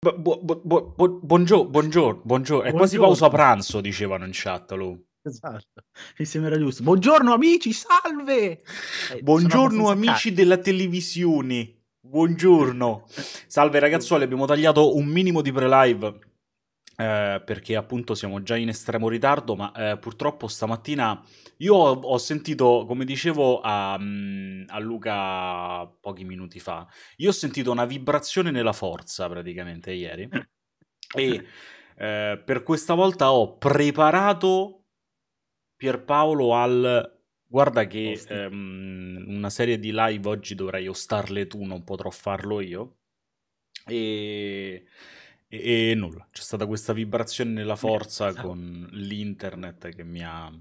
Bu- bu- bu- bu- buongiorno, buongiorno, buongiorno. È quasi pausa pranzo, dicevano in chat. Lu. Esatto, mi sembra giusto. Buongiorno amici, salve! Eh, buongiorno amici della televisione. Buongiorno. Salve ragazzuoli, abbiamo tagliato un minimo di pre-live eh, perché appunto siamo già in estremo ritardo, ma eh, purtroppo stamattina io ho, ho sentito, come dicevo a, mm, a, Luca pochi minuti fa, io ho sentito una vibrazione nella forza praticamente ieri e eh, per questa volta ho preparato Pierpaolo al... Guarda che ehm, una serie di live oggi dovrei ostarle tu, non potrò farlo io. E e, e nulla, c'è stata questa vibrazione nella forza esatto. con l'internet che mi ha,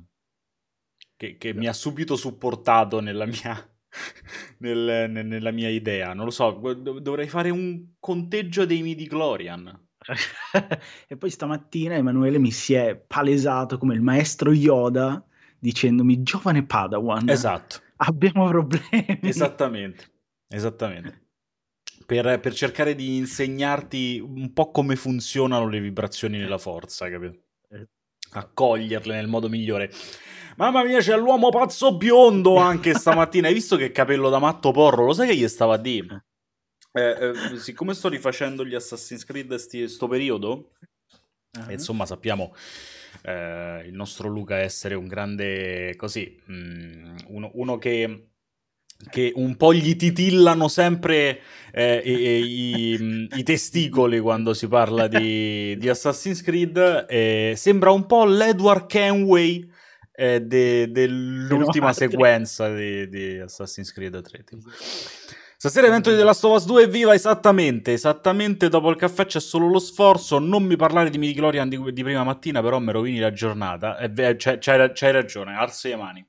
che, che mi ha subito supportato nella mia, nel, nella mia idea. Non lo so, dovrei fare un conteggio dei midi Glorian. e poi stamattina Emanuele mi si è palesato come il maestro Yoda dicendomi giovane Padawan. Esatto. Abbiamo problemi. Esattamente. Esattamente per, per, cercare di insegnarti un po' come funzionano le vibrazioni nella forza, capito? Eh. Accoglierle nel modo migliore. Mamma mia, c'è l'uomo pazzo biondo anche stamattina. Hai visto che capello da matto porro? Lo sai che gli stava a dire? Eh, eh, siccome sto rifacendo gli Assassin's Creed sti, sto periodo, uh-huh. insomma sappiamo eh, il nostro Luca essere un grande così, mh, mm, uno, uno che che un po' gli titillano sempre eh, i, i, i, testicoli quando si parla di, di Assassin's Creed. Eh, sembra un po' l'Edward Kenway eh, de, dell'ultima sequenza di, di, Assassin's Creed 3. Stasera evento di The Last of Us 2 evviva esattamente, esattamente dopo il caffè c'è solo lo sforzo, non mi parlare di Midichlorian di, di prima mattina però mi rovini la giornata, eh, c'hai, c'hai ragione, alza le mani.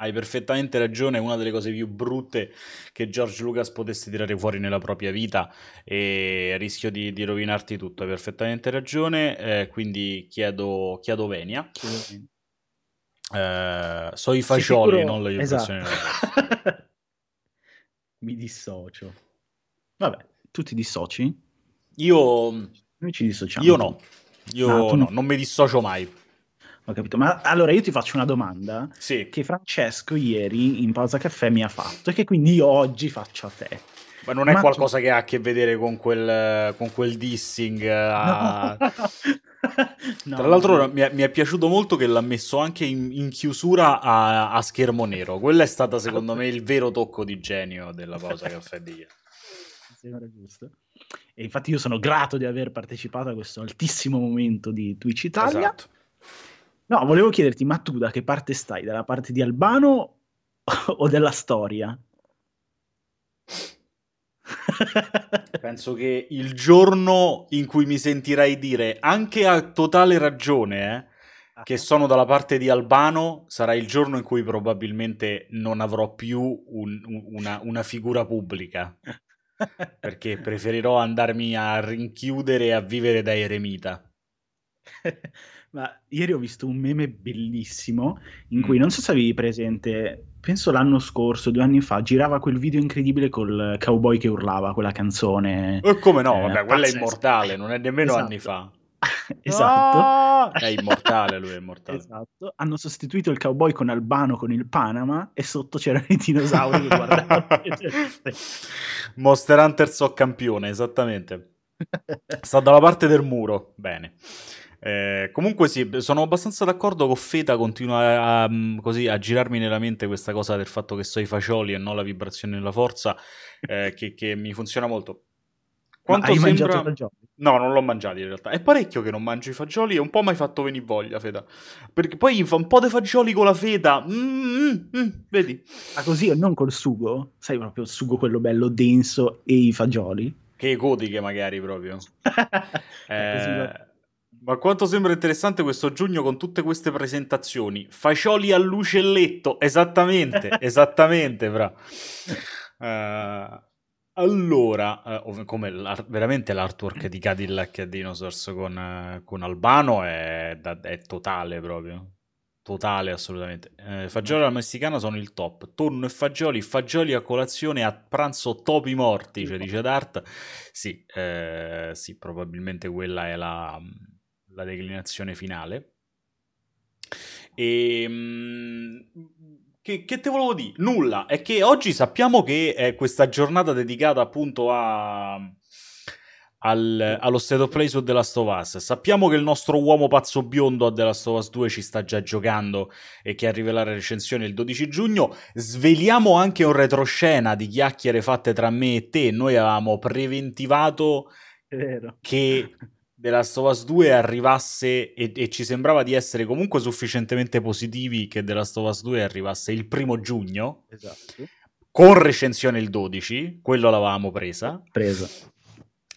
Hai perfettamente ragione, è una delle cose più brutte che George Lucas potesse tirare fuori nella propria vita e rischio di, di rovinarti tutto. Hai perfettamente ragione, eh, quindi chiedo, chiedo venia. Eh, so i fagioli, sicuro... non le. Esatto. Mi dissocio. Vabbè, tu ti dissoci? Io... Noi ci dissociamo. Io no. Io ah, no, non mi dissocio mai. Ho capito, ma allora io ti faccio una domanda sì. che Francesco ieri in pausa caffè mi ha fatto e che quindi io oggi faccio a te. Ma non è ma qualcosa tu... che ha a che vedere con quel, con quel dissing? A... No. no, Tra l'altro no. mi, è, mi, è, piaciuto molto che l'ha messo anche in, in chiusura a, a, schermo nero. Quello è stato secondo me il vero tocco di genio della pausa caffè di ieri. Sembra giusto. E infatti io sono grato di aver partecipato a questo altissimo momento di Twitch Italia. Esatto No, volevo chiederti, ma tu da che parte stai? Dalla parte di Albano o della storia? Penso che il giorno in cui mi sentirai dire, anche a totale ragione, eh, ah. che sono dalla parte di Albano, sarà il giorno in cui probabilmente non avrò più un, una, una figura pubblica. perché preferirò andarmi a rinchiudere e a vivere da eremita. Ma ieri ho visto un meme bellissimo in cui, mm. non so se avevi presente, penso l'anno scorso, due anni fa, girava quel video incredibile col cowboy che urlava, quella canzone. E come no? Eh, Vabbè, quella è immortale, non è nemmeno esatto. anni fa. esatto. Ah! È immortale, lui è immortale. Esatto. Hanno sostituito il cowboy con Albano con il Panama e sotto c'erano i dinosauri che guardavano. Monster Hunter so campione, esattamente. Sta dalla parte del muro. Bene. Eh, comunque sì, sono abbastanza d'accordo con Feta, continua a, mm, così, a, girarmi nella mente questa cosa del fatto che so i fagioli e non la vibrazione della forza, eh, che, che, mi funziona molto. Quanto Ma hai sembra... mangiato i fagioli? No, non l'ho mangiato in realtà. È parecchio che non mangio i fagioli e un po' mi hai fatto venire voglia, Feta. Perché poi fa un po' di fagioli con la feta. Mm, mm, mm, vedi? Ma così non col sugo? Sai proprio il sugo quello bello denso e i fagioli? Che godiche magari proprio. eh... Ma quanto sembra interessante questo giugno con tutte queste presentazioni. Fagioli all'ucelletto, esattamente, esattamente, fra. Uh, allora, uh, come l'art- veramente l'artwork di Cadillac e Dinosaurs con, uh, con Albano è, da- è totale proprio. Totale, assolutamente. Eh, fagioli alla messicana sono il top. Tonno e fagioli, fagioli a colazione, a pranzo topi morti, cioè dice Dart. Sì, eh, sì, probabilmente quella è la, la declinazione finale. E, ehm, che, che, te volevo dire? Nulla, è che oggi sappiamo che è questa giornata dedicata appunto a, al, allo State of Play su The Last of Us. Sappiamo che il nostro uomo pazzo biondo a The Last of Us 2 ci sta già giocando e che arriva la recensione il 12 giugno. Sveliamo anche un retroscena di chiacchiere fatte tra me e te. Noi avevamo preventivato che The Last of Us 2 arrivasse e, e, ci sembrava di essere comunque sufficientemente positivi che The Last of Us 2 arrivasse il primo giugno. Esatto. Con recensione il 12, quello l'avevamo presa. Presa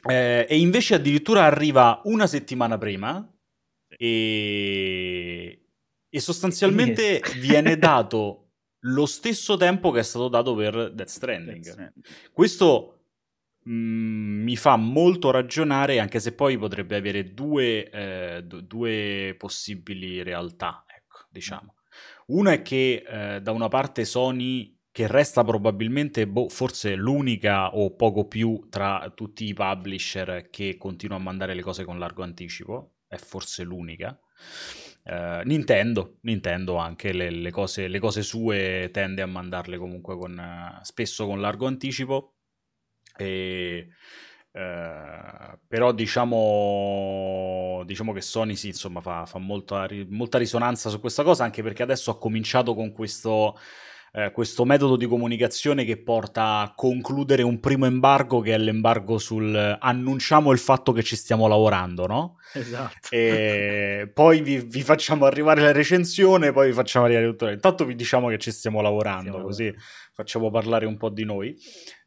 eh, e invece addirittura arriva una settimana prima e, e sostanzialmente viene dato lo stesso tempo che è stato dato per Death Stranding. Death Stranding. Questo mm, mi fa molto ragionare, anche se poi potrebbe avere due, eh, d- due possibili realtà, ecco, diciamo. Una è che eh, da una parte Sony che resta probabilmente boh, forse l'unica o poco più tra tutti i publisher che continua a mandare le cose con largo anticipo, è forse l'unica. Uh, Nintendo, Nintendo anche le, le, cose, le, cose, sue tende a mandarle comunque con, uh, spesso con largo anticipo. E, uh, però diciamo, diciamo che Sony sì, insomma, fa, fa molta, molta risonanza su questa cosa, anche perché adesso ha cominciato con questo eh, questo metodo di comunicazione che porta a concludere un primo embargo che è l'embargo sul eh, annunciamo il fatto che ci stiamo lavorando, no? Esatto. E poi vi, vi, facciamo arrivare la recensione, poi vi facciamo arrivare tutto. Intanto vi diciamo che ci stiamo lavorando, stiamo così lavorando. facciamo parlare un po' di noi.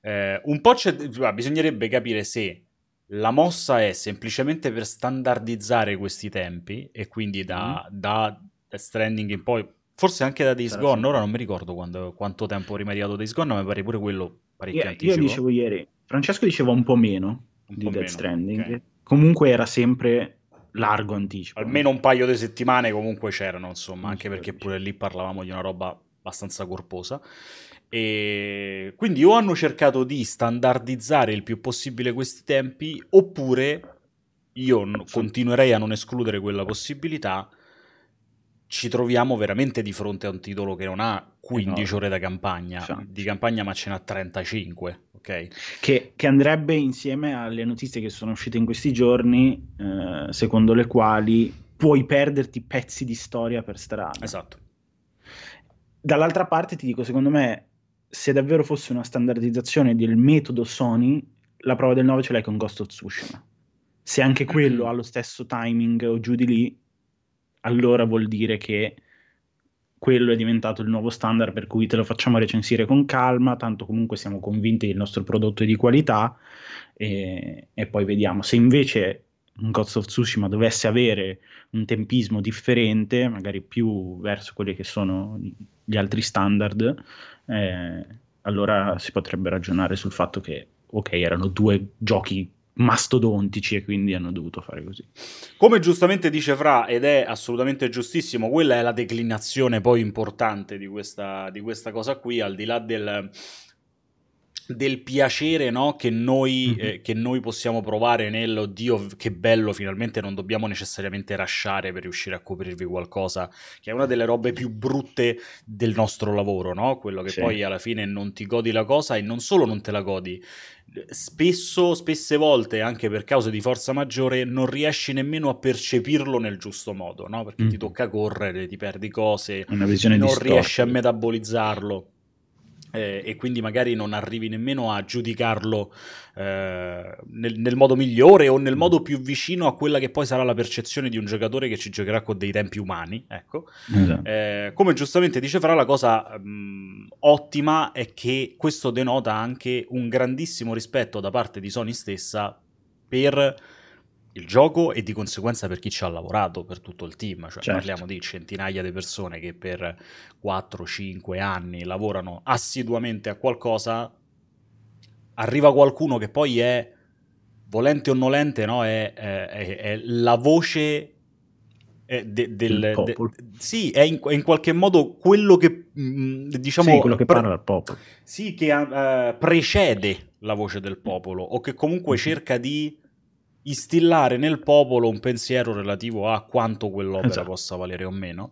Eh, un po' c'è, bisognerebbe capire se la mossa è semplicemente per standardizzare questi tempi e quindi da, mm. da Stranding in poi Forse anche da Days Gone, ora non mi ricordo quando, quanto tempo è arrivato Days Gone, ma mi pare pure quello parecchio io, anticipo. Io dicevo ieri, Francesco diceva un po' meno un di po Death meno, Stranding, okay. comunque era sempre largo anticipo. Almeno un paio di settimane comunque c'erano, insomma, anche perché pure lì parlavamo di una roba abbastanza corposa. E quindi o hanno cercato di standardizzare il più possibile questi tempi, oppure io continuerei a non escludere quella possibilità ci troviamo veramente di fronte a un titolo che non ha 15 no. ore da campagna, esatto. di campagna ma ce n'ha 35, ok? Che, che, andrebbe insieme alle notizie che sono uscite in questi giorni, eh, secondo le quali puoi perderti pezzi di storia per strada. Esatto. Dall'altra parte ti dico, secondo me, se davvero fosse una standardizzazione del metodo Sony, la prova del 9 ce l'hai con Ghost of Tsushima. Se anche quello ha lo stesso timing o giù di lì, allora vuol dire che quello è diventato il nuovo standard per cui te lo facciamo recensire con calma, tanto comunque siamo convinti che il nostro prodotto è di qualità e, e poi vediamo. Se invece un Ghost of Tsushima dovesse avere un tempismo differente, magari più verso quelli che sono gli altri standard, eh, allora si potrebbe ragionare sul fatto che, ok, erano due giochi mastodontici e quindi hanno dovuto fare così. Come giustamente dice Fra, ed è assolutamente giustissimo, quella è la declinazione poi importante di questa, di questa cosa qui, al di là del, del piacere no? che, noi, mm-hmm. eh, che, noi, possiamo provare nell'oddio che bello finalmente non dobbiamo necessariamente rasciare per riuscire a coprirvi qualcosa che è una delle robe più brutte del nostro lavoro no? quello che sì. poi alla fine non ti godi la cosa e non solo non te la godi spesso, spesse volte, anche per cause di forza maggiore, non riesci nemmeno a percepirlo nel giusto modo, no? Perché mm. ti tocca correre, ti perdi cose, non riesci a metabolizzarlo eh, e quindi magari non arrivi nemmeno a giudicarlo eh, nel, nel, modo migliore o nel modo più vicino a quella che poi sarà la percezione di un giocatore che ci giocherà con dei tempi umani. Ecco. Esatto. Eh, come giustamente dice Fra, la cosa mh, ottima è che questo denota anche un grandissimo rispetto da parte di Sony stessa per il gioco e di conseguenza per chi ci ha lavorato, per tutto il team, cioè certo. parliamo di centinaia di persone che per 4-5 anni lavorano assiduamente a qualcosa, arriva qualcuno che poi è, volente o nolente, no? è, è, è, è la voce è de, del, popolo. De, sì, è in, è in, qualche modo quello che mm, diciamo sì, quello che parla al popolo. Sì, che uh, precede la voce del popolo o che comunque mm-hmm. cerca di instillare nel popolo un pensiero relativo a quanto quell'opera esatto. possa valere o meno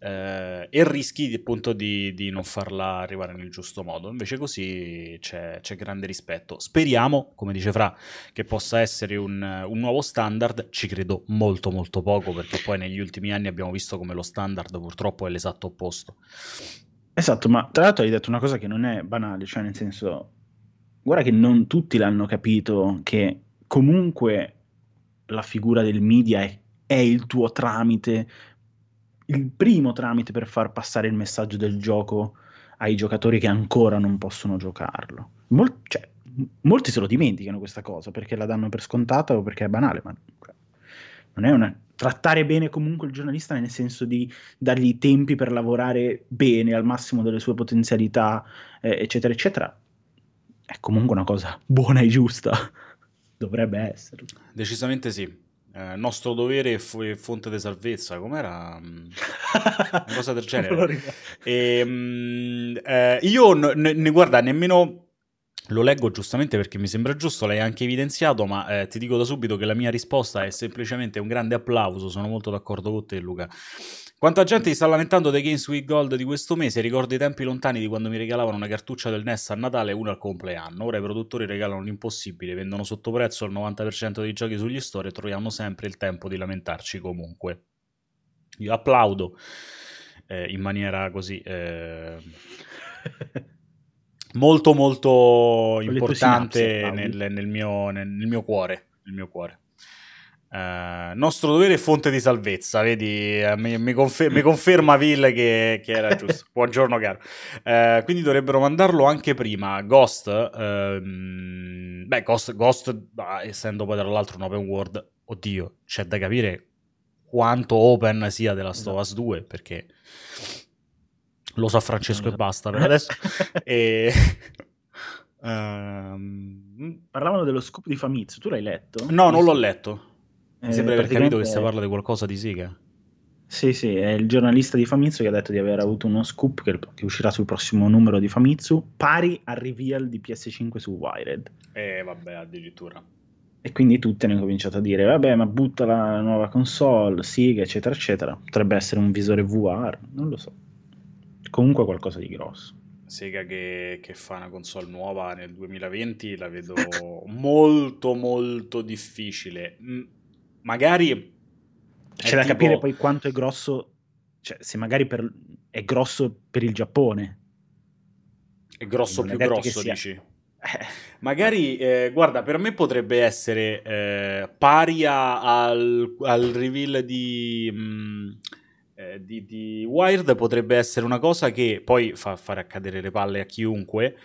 eh, e rischi appunto di, di, non farla arrivare nel giusto modo. Invece così c'è, c'è grande rispetto. Speriamo, come dice Fra, che possa essere un, un, nuovo standard. Ci credo molto molto poco perché poi negli ultimi anni abbiamo visto come lo standard purtroppo è l'esatto opposto. Esatto, ma tra l'altro hai detto una cosa che non è banale, cioè nel senso, guarda che non tutti l'hanno capito che comunque la figura del media è, è il tuo tramite il primo tramite per far passare il messaggio del gioco ai giocatori che ancora non possono giocarlo. Mol- cioè, molti se lo dimenticano questa cosa perché la danno per scontata o perché è banale, ma cioè, non è una... Trattare bene comunque il giornalista nel senso di dargli i tempi per lavorare bene al massimo delle sue potenzialità, eh, eccetera, eccetera, è comunque una cosa buona e giusta. Dovrebbe essere. Decisamente sì. Eh, nostro dovere e fu- fonte di salvezza, com'era? Una cosa del genere. e, mh, eh, io n- ne guarda nemmeno lo leggo giustamente perché mi sembra giusto, l'hai anche evidenziato, ma eh, ti dico da subito che la mia risposta è semplicemente un grande applauso, sono molto d'accordo con te Luca. Quanta gente si sta lamentando dei Games with Gold di questo mese, ricordo i tempi lontani di quando mi regalavano una cartuccia del NES a Natale e una al compleanno. Ora i produttori regalano l'impossibile, vendono sotto prezzo il 90% dei giochi sugli store e troviamo sempre il tempo di lamentarci comunque. Io applaudo eh, in maniera così... Eh... molto molto importante nel, nel, mio, nel, nel, mio, cuore. Nel mio cuore. Uh, nostro dovere è fonte di salvezza, vedi, uh, mi, mi, confer- mi, conferma Will che, che era giusto. Buongiorno caro. Uh, quindi dovrebbero mandarlo anche prima. Ghost, uh, beh, Ghost, Ghost essendo poi tra l'altro un open world, oddio, c'è da capire quanto open sia della of Us 2, perché lo sa Francesco e basta per adesso. e... Um... Parlavano dello scoop di Famitsu, tu l'hai letto? No, non l'ho letto. Mi sembra di aver capito che si parla di qualcosa di Sega. Sì, sì, è il giornalista di Famitsu che ha detto di aver avuto uno scoop che, che uscirà sul prossimo numero di Famitsu, pari al reveal di PS5 su Wired. Eh, vabbè, addirittura. E quindi tutti hanno cominciato a dire, vabbè, ma butta la nuova console, Sega, eccetera, eccetera. Potrebbe essere un visore VR, non lo so. Comunque qualcosa di grosso. Sega che, che, fa una console nuova nel 2020 la vedo molto molto difficile. Magari c'è da tipo... capire poi quanto è grosso, cioè se magari per, è grosso per il Giappone. È grosso più grosso, sia... dici? Magari, eh, guarda, per me potrebbe essere eh, pari al, al reveal di... Mh, mm, eh, di, di, Wired potrebbe essere una cosa che poi fa fare accadere le palle a chiunque,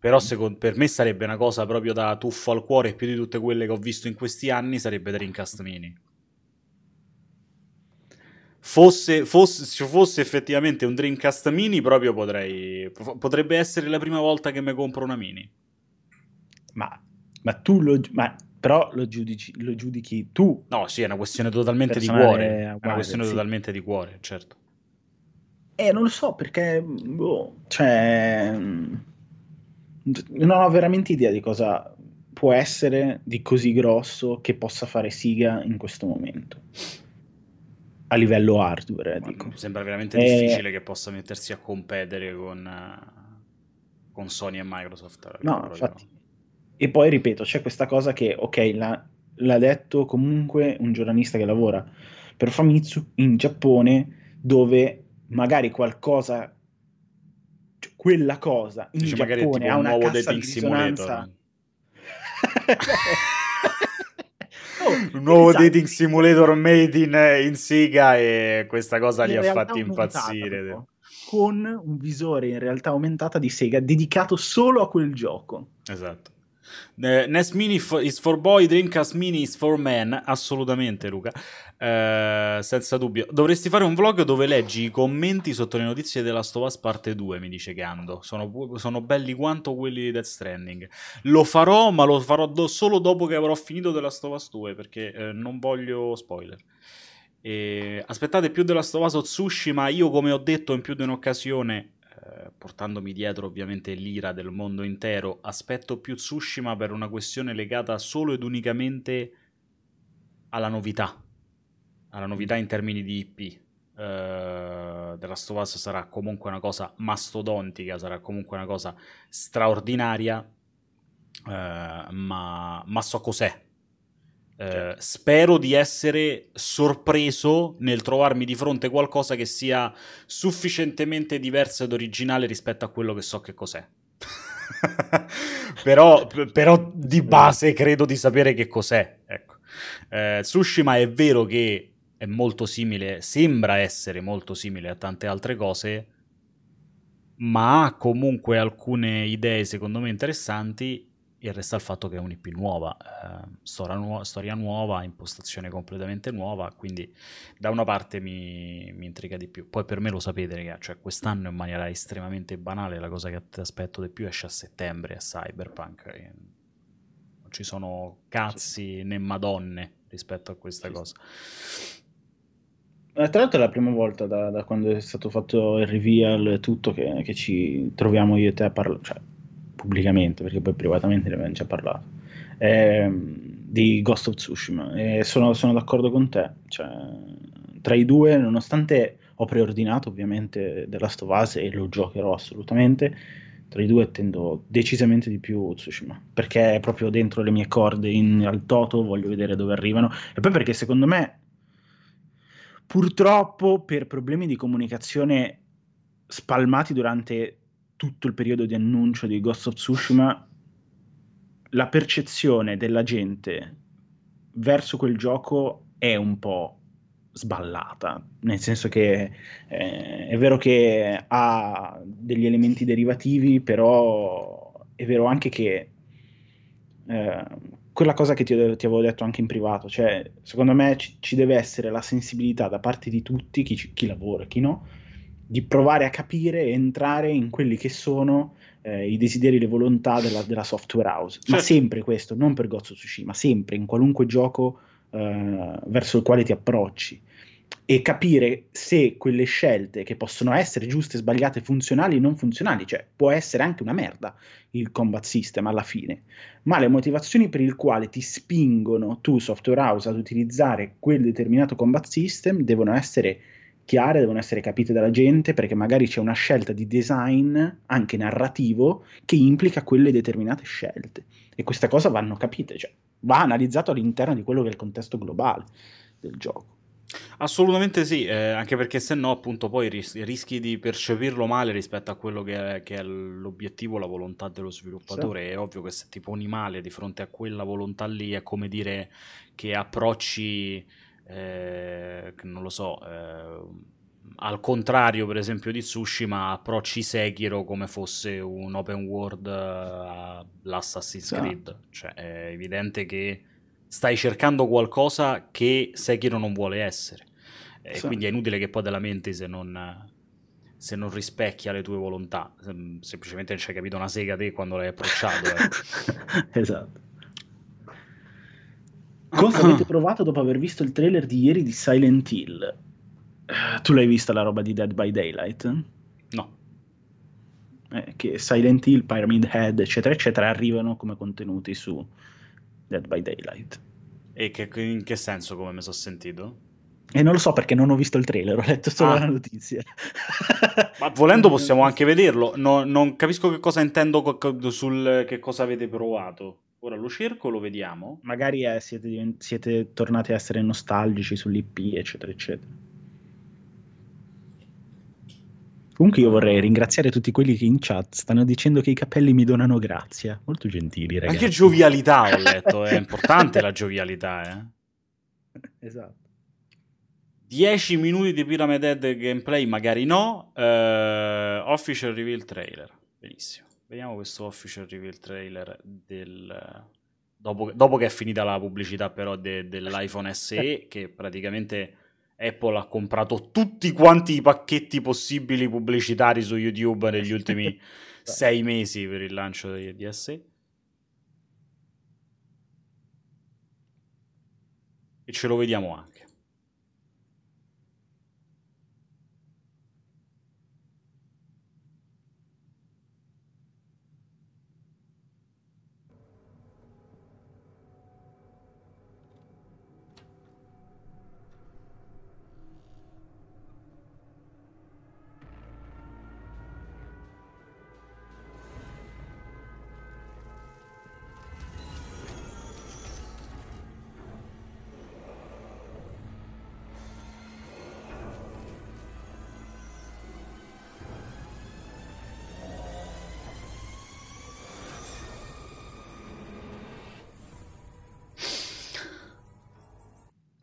però secondo, per me sarebbe una cosa proprio da tuffo al cuore, più di tutte quelle che ho visto in questi anni, sarebbe Dreamcast Mini. Fosse, fosse, se fosse effettivamente un Dreamcast Mini, proprio potrei... Potrebbe essere la prima volta che mi compro una Mini. Ma, ma tu lo... Ma però lo giudici, lo giudichi tu. No, sì, è una questione totalmente di cuore. È una questione sì. totalmente di cuore, certo. Eh, non lo so perché, boh, cioè, non ho veramente idea di cosa può essere di così grosso che possa fare Siga in questo momento. A livello hardware, eh, dico. Sembra veramente eh, difficile che possa mettersi a competere con, uh, con Sony e Microsoft. No, infatti e poi ripeto, c'è questa cosa che, ok, la, l'ha detto comunque un giornalista che lavora per Famitsu in Giappone, dove magari qualcosa, quella cosa in Dice Giappone ha una nuovo cassa di risonanza... oh, un nuovo esatto. dating simulator made in, in Siga e questa cosa in li ha fatti impazzire. Con un visore in realtà aumentata di Sega dedicato solo a quel gioco. Esatto. Uh, NES Mini is for boy, Dreamcast Mini is for men. Assolutamente, Luca. Uh, senza dubbio. Dovresti fare un vlog dove leggi i commenti sotto le notizie della Stovas parte 2, mi dice Gando. Sono, sono, belli quanto quelli di Death Stranding. Lo farò, ma lo farò do- solo dopo che avrò finito della Stovas 2, perché uh, non voglio spoiler. E aspettate più della Stovaso Tsushima, io come ho detto in più di un'occasione, eh, portandomi dietro ovviamente l'ira del mondo intero, aspetto più Tsushima per una questione legata solo ed unicamente alla novità, alla novità in termini di IP. Uh, eh, The Last of Us sarà comunque una cosa mastodontica, sarà comunque una cosa straordinaria, uh, ma, ma, so cos'è. Uh, spero di essere sorpreso nel trovarmi di fronte qualcosa che sia sufficientemente diverso ed originale rispetto a quello che so che cos'è. però, però, di base credo di sapere che cos'è. Ecco. Tsushima è vero che è molto simile, sembra essere molto simile a tante altre cose, ma ha comunque alcune idee secondo me interessanti. Il resta il fatto che è un'IP nuova, eh, storia, nu- storia, nuova, impostazione completamente nuova, quindi da una parte mi, mi, intriga di più. Poi per me lo sapete, ragazzi, cioè quest'anno in maniera estremamente banale la cosa che ti aspetto di più esce a settembre a Cyberpunk. Non ci sono cazzi né madonne rispetto a questa cosa. Eh, tra l'altro è la prima volta da, da, quando è stato fatto il reveal e tutto che, che, ci troviamo io e te a parlare, cioè pubblicamente, perché poi privatamente ne abbiamo già parlato, eh, di Ghost of Tsushima. E sono, sono d'accordo con te. Cioè, tra i due, nonostante ho preordinato ovviamente The Last of Us e lo giocherò assolutamente, tra i due tendo decisamente di più Tsushima, perché è proprio dentro le mie corde in, al toto, voglio vedere dove arrivano, e poi perché secondo me Purtroppo per problemi di comunicazione spalmati durante tutto il periodo di annuncio di Ghost of Tsushima, la percezione della gente verso quel gioco è un po' sballata, nel senso che eh, è vero che ha degli elementi derivativi, però è vero anche che eh, quella cosa che ti, ti, avevo detto anche in privato, cioè secondo me ci, ci deve essere la sensibilità da parte di tutti, chi, chi lavora, chi no, di provare a capire e entrare in quelli che sono eh, i desideri, le volontà della, della software house. Certo. Ma sempre questo, non per Gozzo Tsushima, sempre in qualunque gioco eh, verso il quale ti approcci e capire se quelle scelte che possono essere giuste, sbagliate, funzionali o non funzionali, cioè può essere anche una merda il combat system alla fine, ma le motivazioni per il quale ti spingono tu software house ad utilizzare quel determinato combat system devono essere chiare, devono essere capite dalla gente perché magari c'è una scelta di design anche narrativo che implica quelle determinate scelte e queste cose vanno capite, cioè va analizzato all'interno di quello che è il contesto globale del gioco. Assolutamente sì, eh, anche perché se no appunto poi ris- rischi di percepirlo male rispetto a quello che è, che è l'obiettivo, la volontà dello sviluppatore. Sì. È ovvio che se ti poni male di fronte a quella volontà lì è come dire che approcci, eh, non lo so, eh, al contrario per esempio di Tsushima, approcci Sekiro come fosse un open world uh, l'Assassin's Creed. Cioè è evidente che stai cercando qualcosa che Sekiro non vuole essere. E sì. quindi è inutile che poi te lamenti se non, se non rispecchia le tue volontà. Semplicemente non ci hai capito una sega te quando l'hai approcciato. Eh. esatto. Cosa avete provato dopo aver visto il trailer di ieri di Silent Hill? Eh, tu l'hai vista la roba di Dead by Daylight? No. Eh, che Silent Hill, Pyramid Head, eccetera, eccetera, arrivano come contenuti su Dead by Daylight. E che, in che senso, come mi sono sentito? E non lo so perché non ho visto il trailer, ho letto solo ah. la notizia. Ma volendo possiamo anche vederlo. No, non capisco che cosa intendo sul che cosa avete provato. Ora lo cerco, lo vediamo. Magari eh, siete, siete tornati a essere nostalgici sull'IP, eccetera, eccetera. Comunque io vorrei ringraziare tutti quelli che in chat stanno dicendo che i capelli mi donano grazia. Molto gentili, ragazzi. Anche giovialità ho letto, è importante la giovialità, eh. Esatto. 10 minuti di Pyramid Head gameplay, magari no. Uh, official reveal trailer. Benissimo. Vediamo questo official reveal trailer del... Dopo, dopo che è finita la pubblicità però de, dell'iPhone SE, che praticamente Apple ha comprato tutti quanti i pacchetti possibili pubblicitari su YouTube negli ultimi sei mesi per il lancio di DS. E ce lo vediamo anche.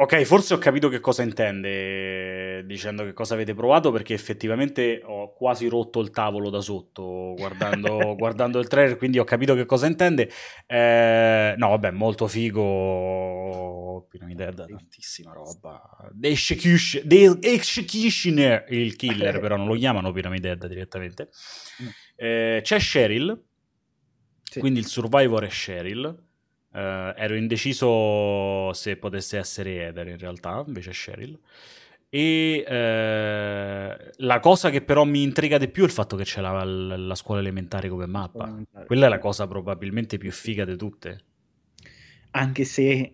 Ok, forse ho capito che cosa intende dicendo che cosa avete provato perché effettivamente ho quasi rotto il tavolo da sotto guardando, guardando il trailer, quindi ho capito che cosa intende. Eh, no, vabbè, molto figo. Pyramid tantissima roba. The Execution, The Executioner, il killer, però non lo chiamano Pyramid direttamente. Mm. Eh, c'è Cheryl, sì. quindi il survivor è Cheryl Uh, ero indeciso se potesse essere Eder in realtà, invece Cheryl. E uh, la cosa che però mi intriga di più è il fatto che c'è la, la, la scuola elementare come mappa. Elementare. Quella è la cosa probabilmente più figa di tutte. Anche se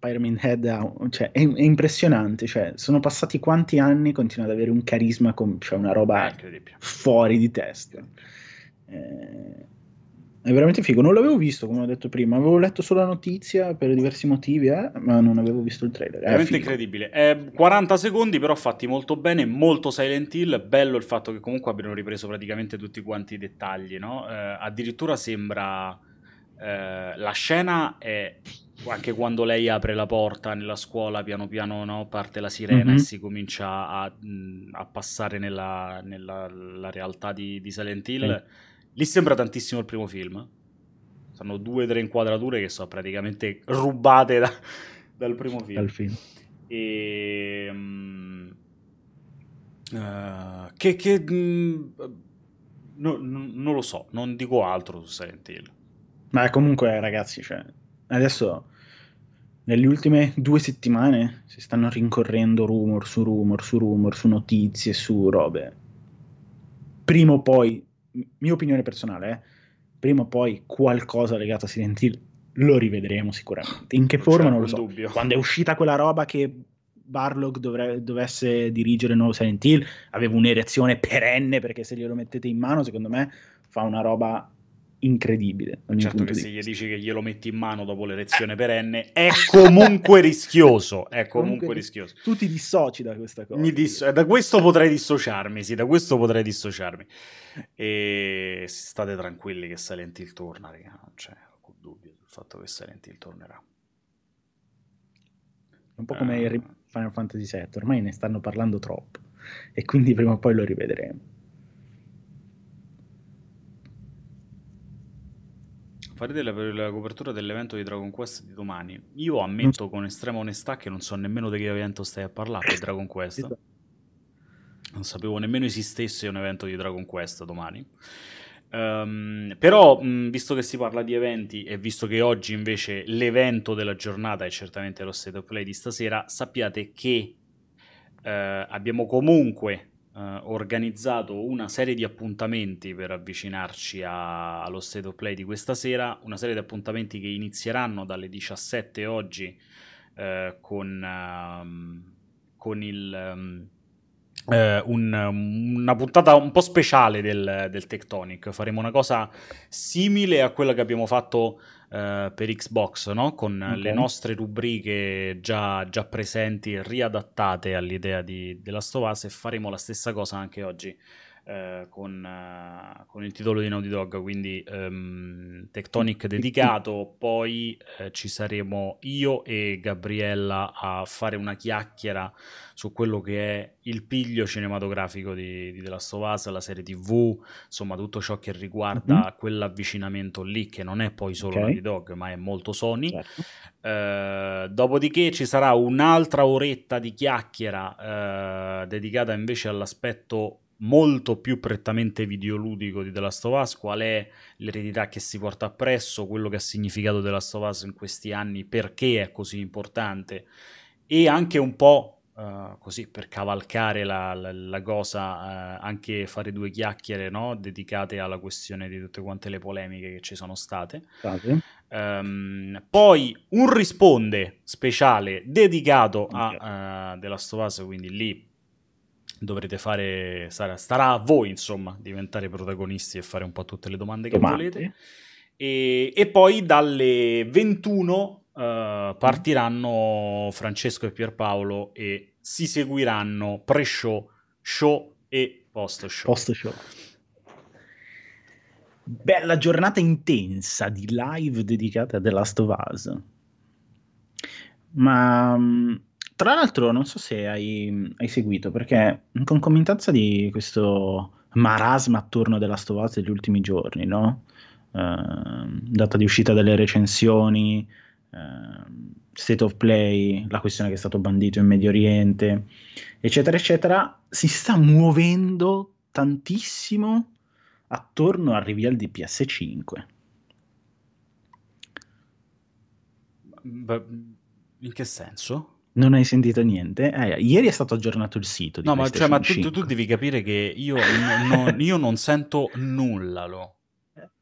Pyramid Head cioè, è, è, impressionante. Cioè, sono passati quanti anni e continua ad avere un carisma, con, cioè una roba fuori di testa. Eh, è veramente figo. Non l'avevo visto, come ho detto prima. Avevo letto solo la notizia per diversi motivi, eh, ma non avevo visto il trailer. È veramente figo. incredibile. È 40 secondi, però fatti molto bene. Molto Silent Hill. Bello il fatto che comunque abbiano ripreso praticamente tutti quanti i dettagli. No? Eh, addirittura sembra. Eh, la scena è anche quando lei apre la porta nella scuola, piano piano no? parte la sirena mm-hmm. e si comincia a, a passare nella, nella realtà di, di Silent Hill. Sì Lì sembra tantissimo il primo film. Sono due o tre inquadrature che sono praticamente rubate da, dal primo film. Dal film. E, um, uh, che, che um, no, no, non lo so, non dico altro su Silent Hill. Ma comunque, ragazzi, cioè, adesso nelle ultime due settimane si stanno rincorrendo rumor su rumor su rumor, su notizie, su robe. Prima o poi mia opinione personale, eh, prima o poi qualcosa legato a Silent Hill lo rivedremo sicuramente. In che forma non lo so. Dubbio. Quando è uscita quella roba che Barlog dovre- dovesse dirigere il nuovo Silent Hill, avevo un'erezione perenne perché se glielo mettete in mano, secondo me fa una roba incredibile. Certo che se gli dici che glielo metti in mano dopo l'elezione perenne è comunque rischioso, è comunque, comunque rischioso. Tu ti dissoci da questa cosa. Disso- da questo potrei dissociarmi, sì, da questo potrei dissociarmi. E state tranquilli che Silent Hill torna, raga, non c'è alcun dubbio sul fatto che Silent Hill tornerà. Un po' come uh, Final Fantasy VII, ormai ne stanno parlando troppo e quindi prima o poi lo rivedremo. Farete la, la, copertura dell'evento di Dragon Quest di domani. Io ammetto con estrema onestà che non so nemmeno di che evento stai a parlare di Dragon Quest. Non sapevo nemmeno esistesse un evento di Dragon Quest domani. Um, però, mh, visto che si parla di eventi e visto che oggi invece l'evento della giornata è certamente lo state of play di stasera, sappiate che uh, abbiamo comunque eh, organizzato una serie di appuntamenti per avvicinarci a, allo State of Play di questa sera, una serie di appuntamenti che inizieranno dalle 17 oggi eh, con, uh, con il... Um, Uh, un, una puntata un po' speciale del, del, Tectonic. Faremo una cosa simile a quella che abbiamo fatto uh, per Xbox, no? con okay. le nostre rubriche già, già, presenti, riadattate all'idea di, della Stovaz, e faremo la stessa cosa anche oggi eh, con, uh, con, il titolo di Naughty Dog, quindi um, Tectonic dedicato, poi eh, ci saremo io e Gabriella a fare una chiacchiera su quello che è il piglio cinematografico di, di The Last of Us, la serie tv, insomma tutto ciò che riguarda mm-hmm. quell'avvicinamento lì che non è poi solo okay. Naughty Dog ma è molto Sony. Certo. Uh, dopodiché ci sarà un'altra oretta di chiacchiera uh, dedicata invece all'aspetto molto più prettamente videoludico di The Last of Us, qual è l'eredità che si porta appresso, quello che ha significato The Last of Us in questi anni, perché è così importante e anche un po' Uh, così per cavalcare la, la, la cosa, uh, anche fare due chiacchiere no? dedicate alla questione di tutte quante le polemiche che ci sono state. Um, poi un risponde speciale dedicato a uh, The Last of Us, quindi lì dovrete fare, sarà, starà a voi insomma diventare protagonisti e fare un po' tutte le domande che domande. volete. E, e, poi dalle 21 uh, partiranno Francesco e Pierpaolo e si seguiranno pre-show, show e post-show. Post-show. Bella giornata intensa di live dedicata a The Last of Us. ma mm, tra l'altro non so se hai, hai seguito, perché in concomitanza di questo marasma attorno della Stovaz degli ultimi giorni, no? Uh, data di uscita delle recensioni, uh, state of play, la questione che è stato bandito in Medio Oriente, eccetera, eccetera, si sta muovendo tantissimo attorno al reveal di PS5. In che senso? Non hai sentito niente? Eh, ieri è stato aggiornato il sito. no, ma, cioè, ma tu, tu, devi capire che io, no, io non sento nulla. Lo.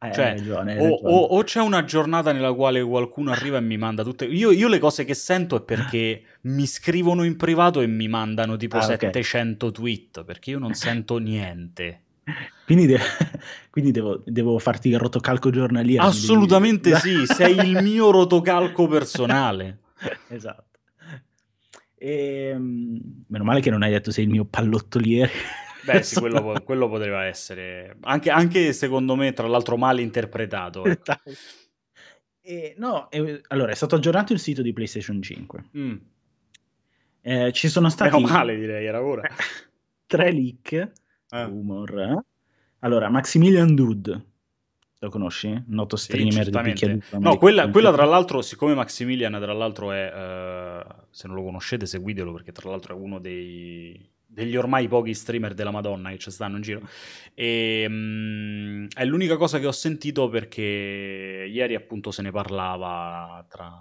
Eh, cioè, ragione, o, o, o, c'è una giornata nella quale qualcuno arriva e mi manda tutte. Io, io le cose che sento è perché mi scrivono in privato e mi mandano tipo ah, 700 okay. tweet perché io non sento niente. Quindi, de- quindi devo, devo, farti il rotocalco giornaliero. Assolutamente devi... sì, sei il mio rotocalco personale. esatto. E, ehm, meno male che non hai detto sei il mio pallottoliere. Beh, sì, quello, quello poteva essere. Anche, anche, secondo me, tra l'altro, male interpretato. Ecco. E, no, e, allora è stato aggiornato il sito di PlayStation 5. Mm. Eh, ci sono stati. Meno male, direi, era ora. tre leak, eh. rumor. Eh? Allora, Maximilian Dude, lo conosci? Noto streamer sì, di picchiaduro. No, quella, quella, tra l'altro, siccome Maximilian tra l'altro è, uh, se non lo conoscete seguitelo perché tra l'altro è uno dei, degli ormai pochi streamer della Madonna che ci stanno in giro. E, um, è l'unica cosa che ho sentito perché ieri appunto se ne parlava tra,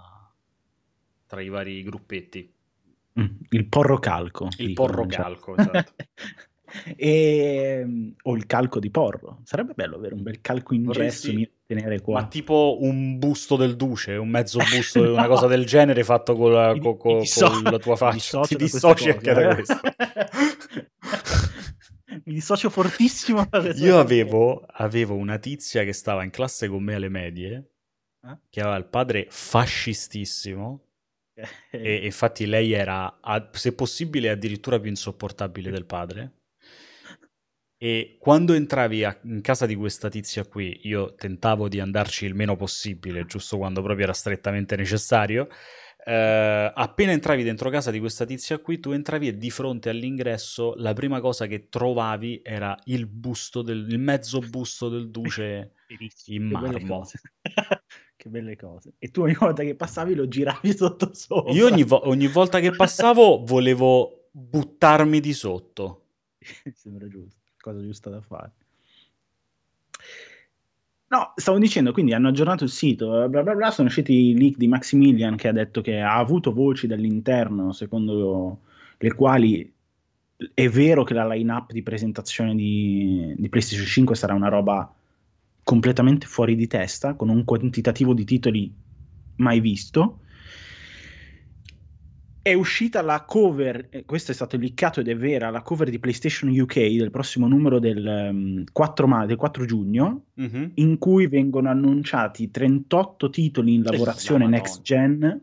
tra i vari gruppetti. Mm, il porro calco. Il porro calco, esatto. E, ehm, o il calco di porro. Sarebbe bello avere un bel calco in gesso sì. Tenere qua. Ma tipo un busto del duce, un mezzo busto, no. una cosa del genere fatto con la, co, co, con la tua faccia. Ti dissoci anche da questo. Mi dissocio fortissimo. Io avevo, avevo, una tizia che stava in classe con me alle medie, eh? che aveva il padre fascistissimo. E infatti lei era, se possibile, addirittura più insopportabile del padre. E quando entravi a, in casa di questa tizia qui, io tentavo di andarci il meno possibile, giusto quando proprio era strettamente necessario. Eh, appena entravi dentro casa di questa tizia qui, tu entravi e di fronte all'ingresso la prima cosa che trovavi era il busto del, il mezzo busto del duce in marmo. che belle cose. E tu ogni volta che passavi lo giravi sotto sopra. Io ogni, vo- ogni volta che passavo volevo buttarmi di sotto. Sembra giusto cosa giusta da fare. No, stavo dicendo, quindi hanno aggiornato il sito, bla bla bla, sono usciti i leak di Maximilian che ha detto che ha avuto voci dall'interno secondo le quali è vero che la line-up di presentazione di, di PlayStation 5 sarà una roba completamente fuori di testa, con un quantitativo di titoli mai visto, è uscita la cover, eh, questo è stato liccato ed è vera, la cover di PlayStation UK del prossimo numero del, um, 4, ma- del 4, giugno, mm-hmm. in cui vengono annunciati 38 titoli in lavorazione next gen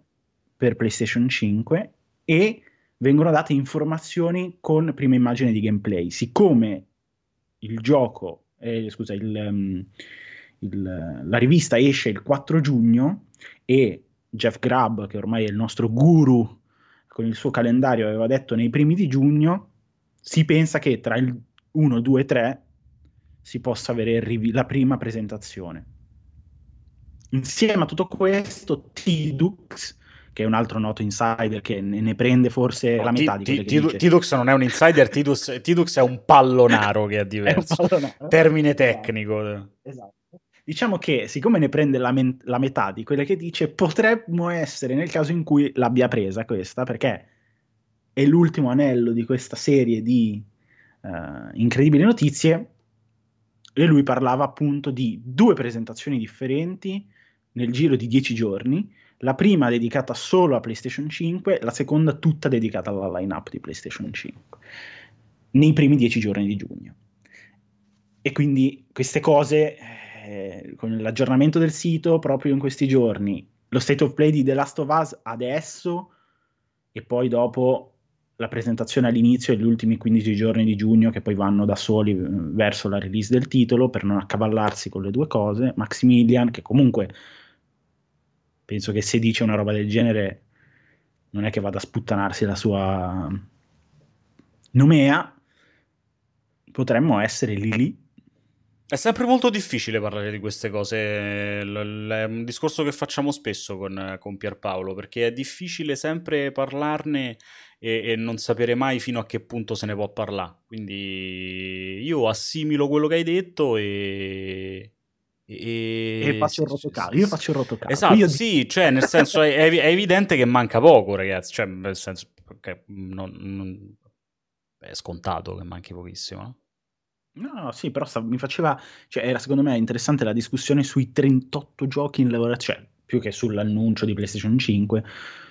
per PlayStation 5 e vengono date informazioni con prima immagine di gameplay. Siccome il gioco, eh, scusa, il, um, il, la rivista esce il 4 giugno e Jeff Grubb, che ormai è il nostro guru con il suo calendario aveva detto nei primi di giugno, si pensa che tra il 1, 2 3 si possa avere la prima presentazione. Insieme a tutto questo, Tidux, che è un altro noto insider che ne, ne prende forse oh, la metà t- di quello t- Tidux non è un insider, Tidux, Tidux, è un pallonaro che è diverso. è Termine tecnico. Esatto. Diciamo che siccome ne prende la, men- la, metà di quelle che dice, potremmo essere nel caso in cui l'abbia presa questa, perché è l'ultimo anello di questa serie di uh, incredibili notizie. E lui parlava appunto di due presentazioni differenti nel giro di dieci giorni. La prima dedicata solo a PlayStation 5, la seconda tutta dedicata alla line-up di PlayStation 5, nei primi dieci giorni di giugno. E quindi queste cose eh, con l'aggiornamento del sito proprio in questi giorni, lo state of play di The Last of Us adesso e poi dopo la presentazione all'inizio e gli ultimi 15 giorni di giugno che poi vanno da soli eh, verso la release del titolo per non accavallarsi con le due cose. Maximilian, che comunque penso che se dice una roba del genere non è che vada a sputtanarsi la sua nomea, potremmo essere lì lì. È sempre molto difficile parlare di queste cose, è un discorso che facciamo spesso con, con Pierpaolo, perché è difficile sempre parlarne e, e, non sapere mai fino a che punto se ne può parlare. Quindi io assimilo quello che hai detto e... E, e faccio il rotocalo, io faccio il rotocalo. Esatto, io sì, cioè nel senso è, è, evidente che manca poco ragazzi, cioè nel senso che non, non, è scontato che manchi pochissimo, no? No, no, sì, però sta, mi faceva, cioè era secondo me interessante la discussione sui 38 giochi in lavorazione, cioè più che sull'annuncio di PlayStation 5,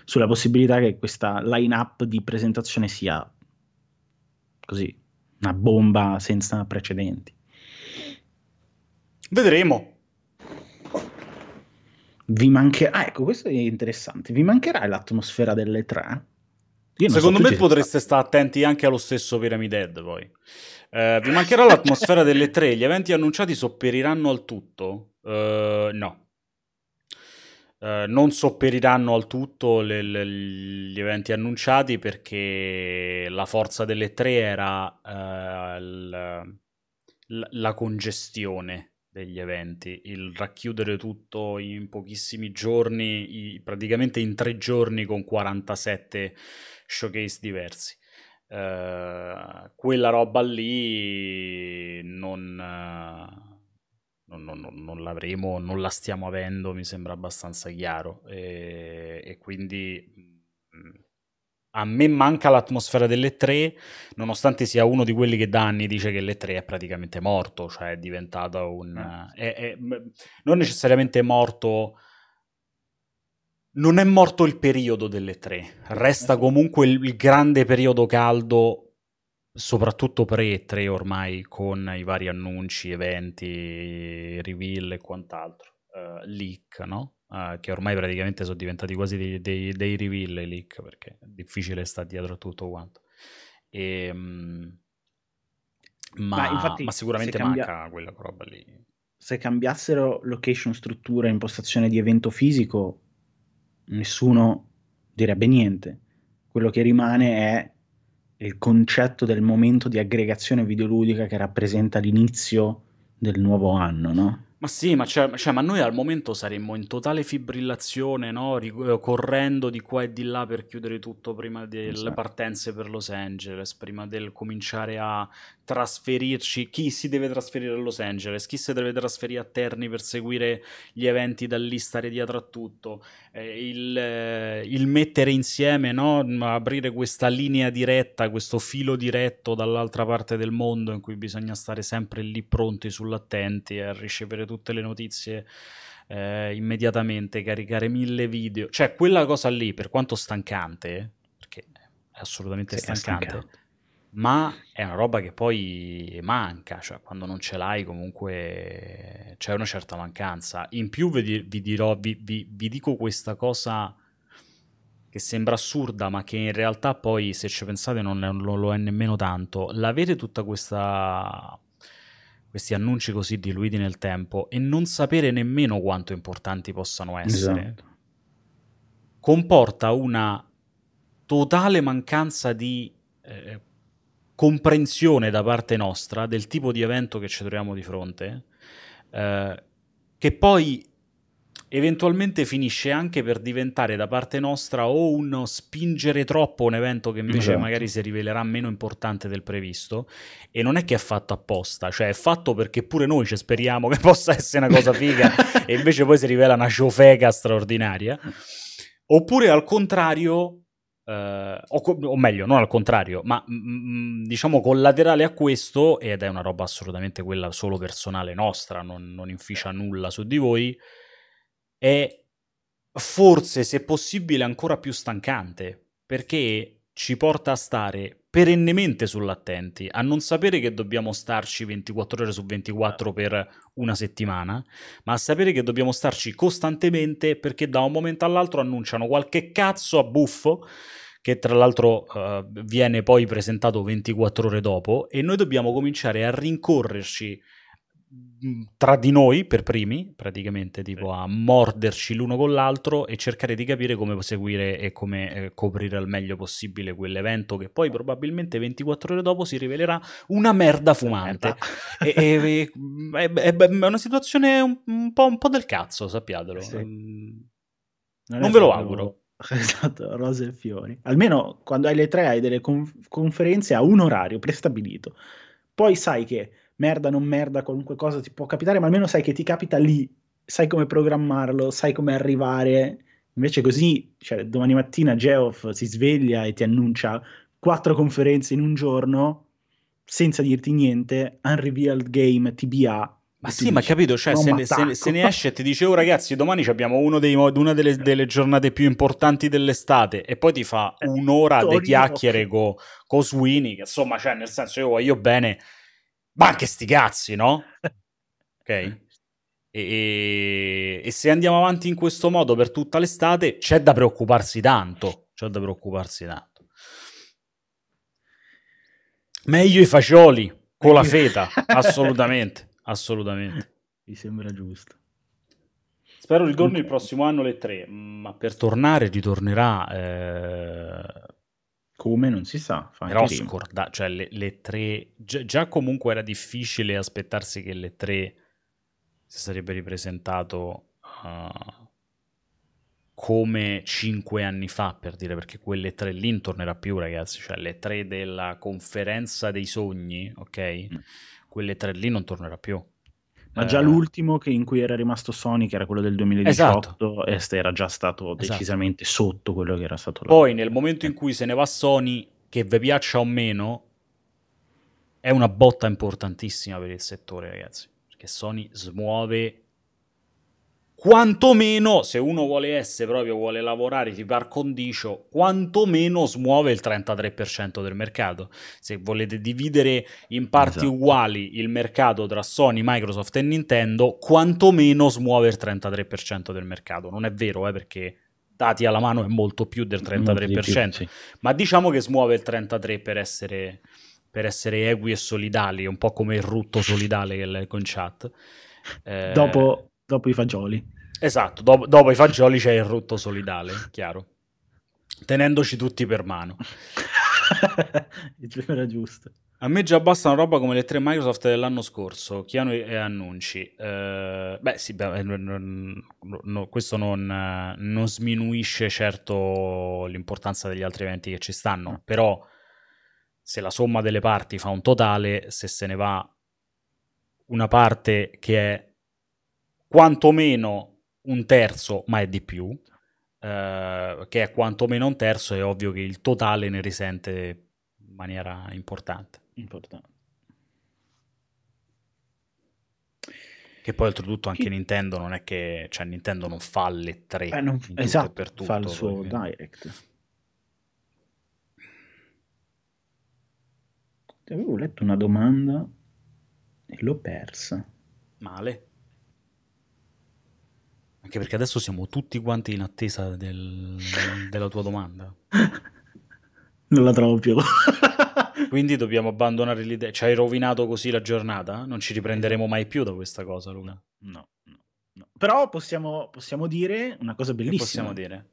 sulla possibilità che questa line-up di presentazione sia così, una bomba senza precedenti. Vedremo. Vi mancherà, ah, ecco, questo è interessante, vi mancherà l'atmosfera delle tre? Secondo so, me potreste stare attenti anche allo stesso Pyramid Head poi. Uh, vi mancherà l'atmosfera delle tre? Gli eventi annunciati sopperiranno al tutto? Uh, no. Uh, non sopperiranno al tutto le, le, gli eventi annunciati perché la forza delle tre era l, la congestione degli eventi, il racchiudere tutto in pochissimi giorni, praticamente in tre giorni con 47 showcase diversi. Uh, quella roba lì non, uh, non, non, non, l'avremo, non la stiamo avendo, mi sembra abbastanza chiaro. E, e quindi mh, mm, a me manca l'atmosfera delle tre, nonostante sia uno di quelli che da anni dice che le tre è praticamente morto, cioè è diventato un... Eh. È, è, non necessariamente morto non è morto il periodo delle tre, resta comunque il, grande periodo caldo, soprattutto pre-3 ormai, con i vari annunci, eventi, reveal e quant'altro. Uh, leak, no? Uh, che ormai praticamente sono diventati quasi dei, dei, dei reveal leak, perché è difficile stare dietro a tutto quanto. E, um, ma, ma, infatti, ma, sicuramente cambia... manca quella roba lì. Se cambiassero location, struttura, impostazione di evento fisico, nessuno direbbe niente. Quello che rimane è il concetto del momento di aggregazione videoludica che rappresenta l'inizio del nuovo anno, no? Ma sì, ma, cioè, cioè, ma, noi al momento saremmo in totale fibrillazione, no? Ric- correndo di qua e di là per chiudere tutto prima delle esatto. partenze per Los Angeles, prima del cominciare a trasferirci. Chi si deve trasferire a Los Angeles? Chi si deve trasferire a Terni per seguire gli eventi da lì, stare dietro a tutto? Eh, il, eh, il, mettere insieme, no? aprire questa linea diretta, questo filo diretto dall'altra parte del mondo in cui bisogna stare sempre lì pronti sull'attenti a ricevere tutte le notizie eh, immediatamente, caricare mille video, cioè quella cosa lì, per quanto stancante, perché è assolutamente sì, stancante, è stancante, ma è una roba che poi manca, cioè quando non ce l'hai comunque c'è una certa mancanza. In più vi, vi dirò, vi, vi, vi dico questa cosa che sembra assurda, ma che in realtà poi, se ci pensate, non, è, non, lo è nemmeno tanto. L'avere tutta questa questi annunci così diluiti nel tempo e non sapere nemmeno quanto importanti possano essere, esatto. comporta una totale mancanza di eh, comprensione da parte nostra del tipo di evento che ci troviamo di fronte, eh, che poi eventualmente finisce anche per diventare da parte nostra o uno spingere troppo un evento che invece esatto. magari si rivelerà meno importante del previsto e non è che è fatto apposta, cioè è fatto perché pure noi ci speriamo che possa essere una cosa figa e invece poi si rivela una ciofeca straordinaria oppure al contrario Uh, o, o, meglio, non al contrario, ma mm, diciamo collaterale a questo, ed è una roba assolutamente quella solo personale nostra, non, non inficia nulla su di voi, è forse, se possibile, ancora più stancante, perché ci porta a stare perennemente sull'attenti, a non sapere che dobbiamo starci 24 ore su 24 per una settimana, ma a sapere che dobbiamo starci costantemente perché da un momento all'altro annunciano qualche cazzo a buffo che tra l'altro uh, viene poi presentato 24 ore dopo e noi dobbiamo cominciare a rincorrerci tra di noi per primi, praticamente tipo a morderci l'uno con l'altro e cercare di capire come seguire e come eh, coprire al meglio possibile quell'evento che poi probabilmente 24 ore dopo si rivelerà una merda fumante. e, e, e, è, una situazione un, un, po', un, po', del cazzo, sappiatelo. Sì. Non, non ve lo auguro. Esatto, rose e fiori. Almeno quando hai le tre hai delle conf- conferenze a un orario prestabilito. Poi sai che merda, non merda, qualunque cosa ti può capitare, ma almeno sai che ti capita lì, sai come programmarlo, sai come arrivare. Invece così, cioè, domani mattina Geoff si sveglia e ti annuncia quattro conferenze in un giorno senza dirti niente, Unrevealed Game, TBA, ma sì, ma capito, cioè, se ne, se, se ne, esce e ti dice, oh ragazzi, domani abbiamo dei, una delle, delle, giornate più importanti dell'estate. E poi ti fa eh, un'ora di chiacchiere con co Sweeney, che insomma, cioè, nel senso, io voglio bene, ma anche sti cazzi, no? ok? E, e, se andiamo avanti in questo modo per tutta l'estate, c'è da preoccuparsi tanto, c'è da preoccuparsi tanto. Meglio i fagioli con la feta, assolutamente. Assolutamente. Mi sembra giusto. Spero ritorni il prossimo anno le tre, ma per tornare ritornerà... Eh... Come non si sa. Fa Però scorda, cioè le, le tre... Gi- già comunque era difficile aspettarsi che le tre si sarebbe ripresentato uh, come cinque anni fa, per dire, perché quelle tre lì non tornerà più, ragazzi. Cioè le tre della conferenza dei sogni, ok? Mm quelle tre lì non tornerà più. Ma già eh... l'ultimo che in cui era rimasto Sony, che era quello del 2018, esatto. era già stato esatto. decisamente sotto quello che era stato Poi nel momento in cui se ne va Sony, che vi piaccia o meno, è una botta importantissima per il settore, ragazzi. Perché Sony smuove quantomeno se uno vuole essere proprio vuole lavorare di par condicio quantomeno smuove il 33% del mercato se volete dividere in parti esatto. uguali il mercato tra Sony, Microsoft e Nintendo quantomeno smuove il 33% del mercato non è vero eh, perché dati alla mano è molto più del 33% più, sì. ma diciamo che smuove il 33% per essere, per essere equi e solidali un po' come il rutto solidale che leggo in chat eh... dopo dopo i fagioli. Esatto, dopo, dopo i fagioli c'è il rutto solidale, chiaro. Tenendoci tutti per mano. Era giusto. A me già bastano roba come le tre Microsoft dell'anno scorso, Chiano e annunci. Uh, beh, sì, beh, no, no, questo non, non, sminuisce certo l'importanza degli altri eventi che ci stanno, però se la somma delle parti fa un totale, se se ne va una parte che è quantomeno un terzo, ma è di più, eh, che è quantomeno un terzo, è ovvio che il totale ne risente in maniera importante. Importante. Che poi oltretutto anche. Nintendo non è che... Cioè Nintendo non fa le tre eh, non... esatto, per tutto. fa il suo perché... direct. Avevo letto una domanda e l'ho persa. Male. Anche perché adesso siamo tutti quanti in attesa del, della tua domanda. Non la trovo più. Quindi dobbiamo abbandonare l'idea. Ci hai rovinato così la giornata? Non ci riprenderemo mai più da questa cosa, Luca. No, no, no. Però possiamo, possiamo dire una cosa bellissima. Che possiamo dire?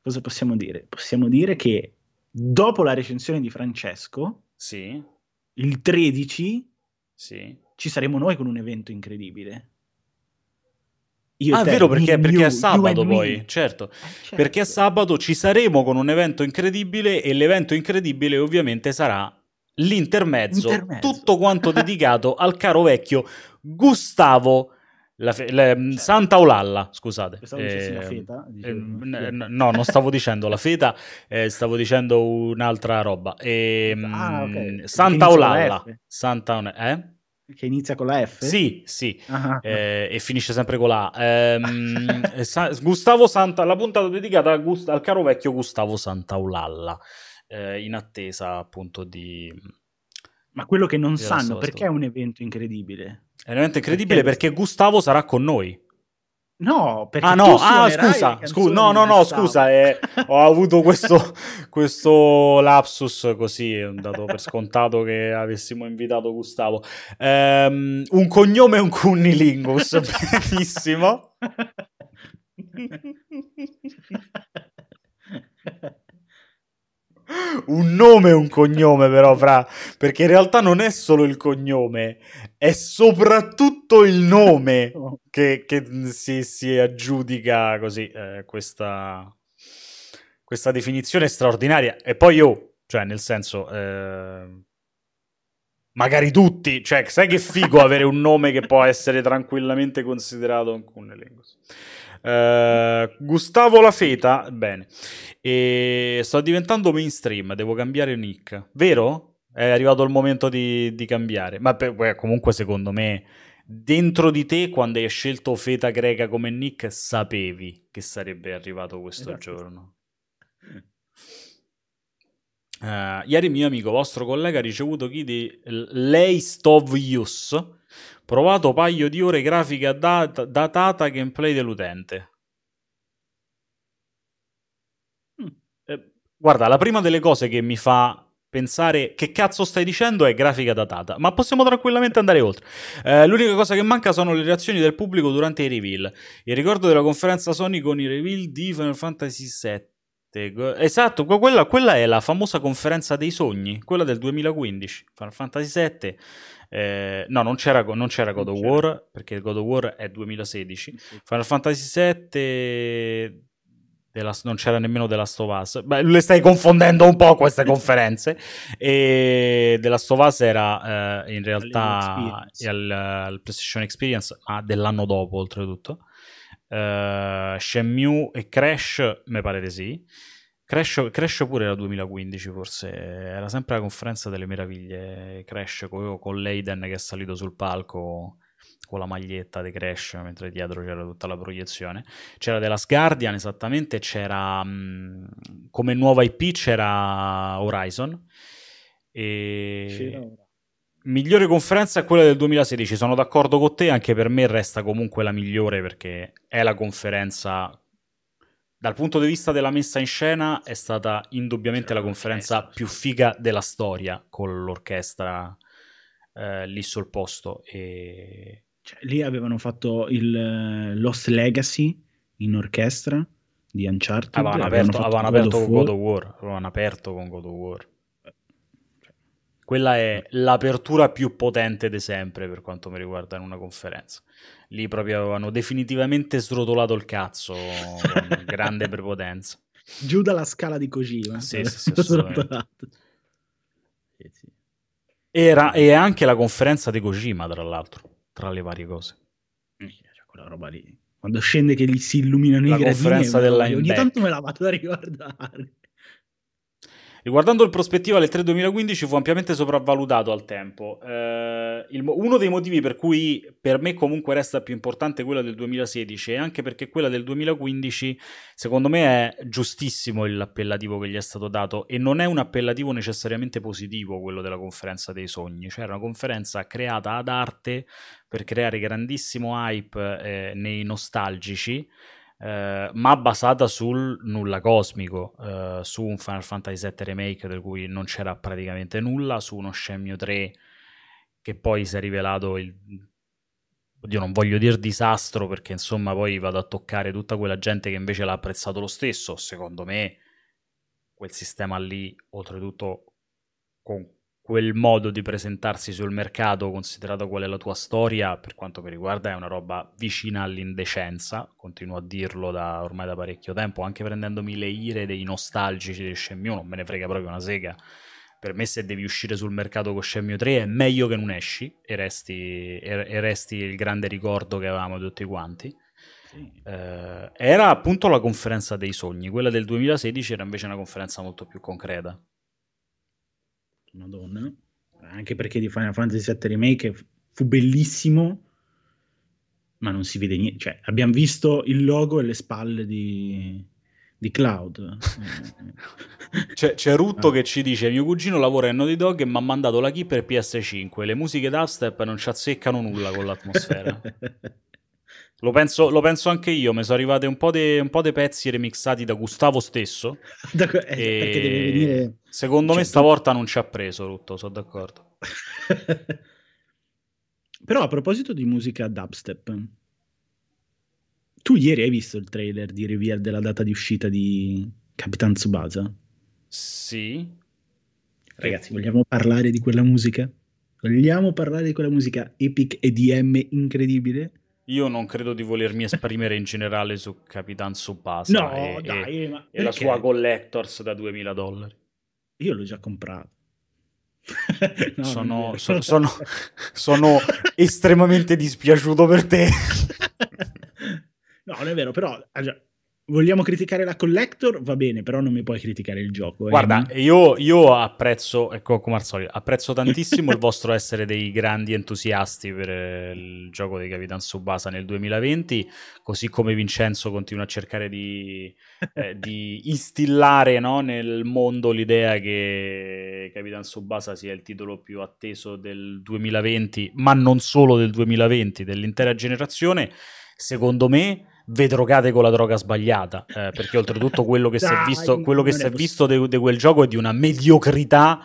Cosa possiamo dire? Possiamo dire che dopo la recensione di Francesco, sì. il 13, sì. ci saremo noi con un evento incredibile. Io ah, è vero, perché, perché è sabato poi, certo. Eh, certo. Perché è sabato ci saremo con un evento incredibile e l'evento incredibile ovviamente sarà l'intermezzo, Intermezzo. tutto quanto dedicato al caro vecchio Gustavo la fe- le, cioè, Santa Olalla, scusate. Eh, la feta? Eh, n- no, non stavo dicendo la feta, eh, stavo dicendo un'altra roba. E, ah, okay. Santa Olalla. Santa, eh? Che inizia con la F? Sì, sì, uh-huh. eh, e finisce sempre con la A. Ehm, Sa- Gustavo Santa, la puntata dedicata Gust- al caro vecchio Gustavo Santaolalla, eh, in attesa appunto di... Ma quello che non sanno, perché è un evento incredibile? È un evento incredibile perché, perché Gustavo sarà con noi. No, perché ah no, ah, scusa, scusa, no, no, no, scusa, eh, ho avuto questo, questo lapsus così, ho dato per scontato che avessimo invitato Gustavo. Um, un cognome un cunnilingus, benissimo. un nome e un cognome, però, fra, perché in realtà non è solo il cognome, è soprattutto il nome oh. che, che si, si, aggiudica così eh, questa, questa definizione straordinaria. E poi io, cioè, nel senso. Eh, magari tutti, cioè, sai che figo avere un nome che può essere tranquillamente considerato un cunnilingus. Uh, Gustavo La Feta, bene. E sto diventando mainstream, devo cambiare nick. Vero? È arrivato il momento di, di cambiare. Ma per, beh, comunque, secondo me, dentro di te, quando hai scelto Feta Greca come nick, sapevi che sarebbe arrivato questo esatto. giorno. Uh, ieri mio amico, vostro collega, ha ricevuto chi di Lei Stovius Provato paio di ore grafica dat- datata gameplay dell'utente. Mm. Eh, guarda, la prima delle cose che mi fa pensare che cazzo stai dicendo è grafica datata, ma possiamo tranquillamente andare oltre. Eh, l'unica cosa che manca sono le reazioni del pubblico durante i reveal. Il ricordo della conferenza Sony con i reveal di Final Fantasy VII. Esatto, quella, quella, è la famosa conferenza dei sogni, quella del 2015. Final Fantasy VII eh, no, non c'era, non c'era God non of c'era. War perché God of War è 2016. Sì. Final Fantasy VII della, non c'era nemmeno of Us. Beh, le stai confondendo un po' queste conferenze. e of Us era eh, in realtà al, al, PlayStation Experience, ma dell'anno dopo, oltretutto. Uh, Shenmue e Crash, mi pare di sì. Crash, Crash, pure era 2015 forse, era sempre la conferenza delle meraviglie, Crash con, con Leiden che è salito sul palco con la maglietta di Crash, mentre dietro c'era tutta la proiezione. C'era The Last Guardian, esattamente, c'era mh, come nuova IP c'era Horizon. E... C'era migliore conferenza è quella del 2016, sono d'accordo con te, anche per me resta comunque la migliore perché è la conferenza dal punto di vista della messa in scena è stata indubbiamente la conferenza più figa della storia con l'orchestra eh, lì sul posto. E... Cioè, lì avevano fatto il eh, Lost Legacy in orchestra di Uncharted. Avevano aperto, avevano aperto con God of War. Avevano aperto con God of War. Quella è l'apertura più potente di sempre per quanto mi riguarda in una conferenza. Lì proprio avevano definitivamente srotolato il cazzo con grande prepotenza. Giù dalla scala di Kojima. Sì, sì, sì, sì, Era, e anche la conferenza di Kojima, tra l'altro, tra le varie cose. Cioè, quella roba lì. Quando scende che gli si illuminano la i gradini, conferenza della ogni tanto me la vado a riguardare. Riguardando il prospettiva, l'E3 2015 fu ampiamente sopravvalutato al tempo. Eh, il, uno dei motivi per cui per me comunque resta più importante quella del 2016 è anche perché quella del 2015 secondo me è giustissimo l'appellativo che gli è stato dato e non è un appellativo necessariamente positivo quello della conferenza dei sogni, cioè era una conferenza creata ad arte per creare grandissimo hype eh, nei nostalgici eh, ma basata sul nulla cosmico, eh, su un Final Fantasy VII Remake del cui non c'era praticamente nulla, su uno Shenmue 3 che poi si è rivelato il... Oddio, non voglio dire disastro perché insomma poi vado a toccare tutta quella gente che invece l'ha apprezzato lo stesso. Secondo me quel sistema lì, oltretutto con quel modo di presentarsi sul mercato, considerato qual è la tua storia, per quanto mi riguarda è una roba vicina all'indecenza, continuo a dirlo da ormai da parecchio tempo, anche prendendomi le ire dei nostalgici di Shenmue, non me ne frega proprio una sega. Per me se devi uscire sul mercato con Shenmue 3 è meglio che non esci e resti, e resti il grande ricordo che avevamo tutti quanti. Sì. Eh, era appunto la conferenza dei sogni, quella del 2016 era invece una conferenza molto più concreta. Madonna. Anche perché di Final Fantasy VII Remake fu bellissimo, ma non si vede niente. Cioè, abbiamo visto il logo e le spalle di, di Cloud. c'è, c'è, Rutto ah. che ci dice: Mio cugino lavora in Naughty Dog e mi ha mandato la key per PS5. Le musiche dubstep non ci azzeccano nulla con l'atmosfera. Lo penso, lo penso, anche io, mi sono arrivati un po' di pezzi remixati da Gustavo stesso. da, eh, venire... Secondo cioè, me stavolta non ci ha preso tutto, sono d'accordo. Però a proposito di musica dubstep, tu ieri hai visto il trailer di reveal della data di uscita di Capitan Tsubasa? Sì. Ragazzi, vogliamo parlare di quella musica? Vogliamo parlare di quella musica epic EDM incredibile? Io non credo di volermi esprimere in generale su Capitan Tsubasa no, e, dai, e, e la sua Collectors da 2000 dollari. Io l'ho già comprato. no, sono, so, sono, sono estremamente dispiaciuto per te. no, non è vero, però Vogliamo criticare la collector? Va bene, però non mi puoi criticare il gioco. Eh? Guarda, io, io, apprezzo, ecco come al solito, apprezzo tantissimo il vostro essere dei grandi entusiasti per eh, il gioco di Capitan Subasa nel 2020, così come Vincenzo continua a cercare di, eh, di instillare no, nel mondo l'idea che Capitan Subasa sia il titolo più atteso del 2020, ma non solo del 2020, dell'intera generazione. Secondo me ve drogate con la droga sbagliata, eh, perché oltretutto quello che si è visto, quello che si è visto di quel gioco è di una mediocrità